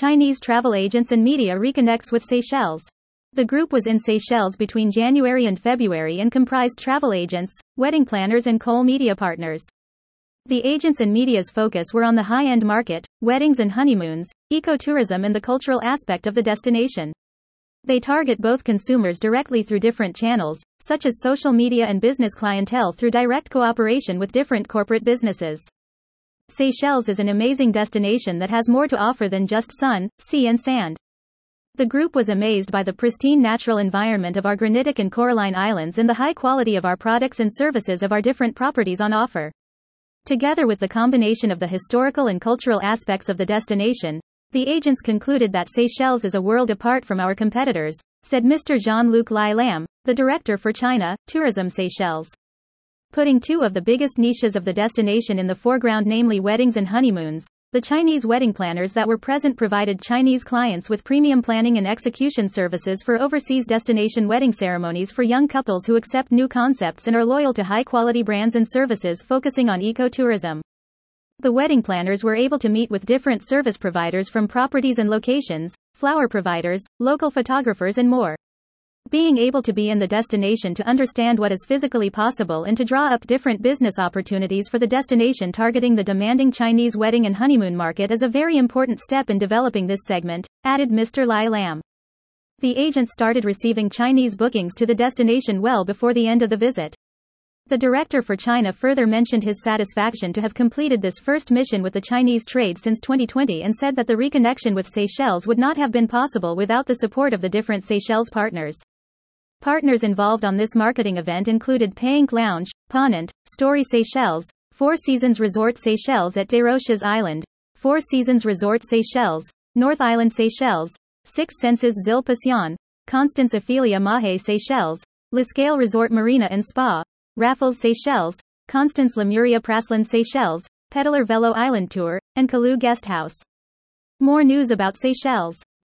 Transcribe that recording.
Chinese travel agents and media reconnects with Seychelles. The group was in Seychelles between January and February and comprised travel agents, wedding planners, and KOL media partners. The agents and media's focus were on the high end market, weddings and honeymoons, ecotourism, and the cultural aspect of the destination. They target both consumers directly through different channels, such as social media and business clientele through direct cooperation with different corporate businesses. Seychelles is an amazing destination that has more to offer than just sun, sea, and sand. The group was amazed by the pristine natural environment of our granitic and coralline islands and the high quality of our products and services of our different properties on offer. Together with the combination of the historical and cultural aspects of the destination, the agents concluded that Seychelles is a world apart from our competitors, said Mr. Jean-Luc Lai Lam, the director for China, Tourism Seychelles putting two of the biggest niches of the destination in the foreground, namely weddings and honeymoons. The Chinese wedding planners that were present provided Chinese clients with premium planning and execution services for overseas destination wedding ceremonies for young couples who accept new concepts and are loyal to high quality brands and services focusing on ecotourism. The wedding planners were able to meet with different service providers from properties and locations, flower providers, local photographers, and more. Being able to be in the destination to understand what is physically possible and to draw up different business opportunities for the destination targeting the demanding Chinese wedding and honeymoon market is a very important step in developing this segment, added Mr. Lai Lam. The agent started receiving Chinese bookings to the destination well before the end of the visit. The director for China further mentioned his satisfaction to have completed this first mission with the Chinese trade since 2020 and said that the reconnection with Seychelles would not have been possible without the support of the different Seychelles partners. Partners involved on this marketing event included Payank Lounge, Ponant, Story Seychelles, Four Seasons Resort Seychelles at Desroches Island, Four Seasons Resort Seychelles, North Island Seychelles, Six Senses Zil Constance Ephelia Mahe Seychelles, L'Escale Resort Marina and Spa, Raffles Seychelles, Constance Lemuria Praslin Seychelles, Peddler Velo Island Tour, and Kalu Guest House. More news about Seychelles.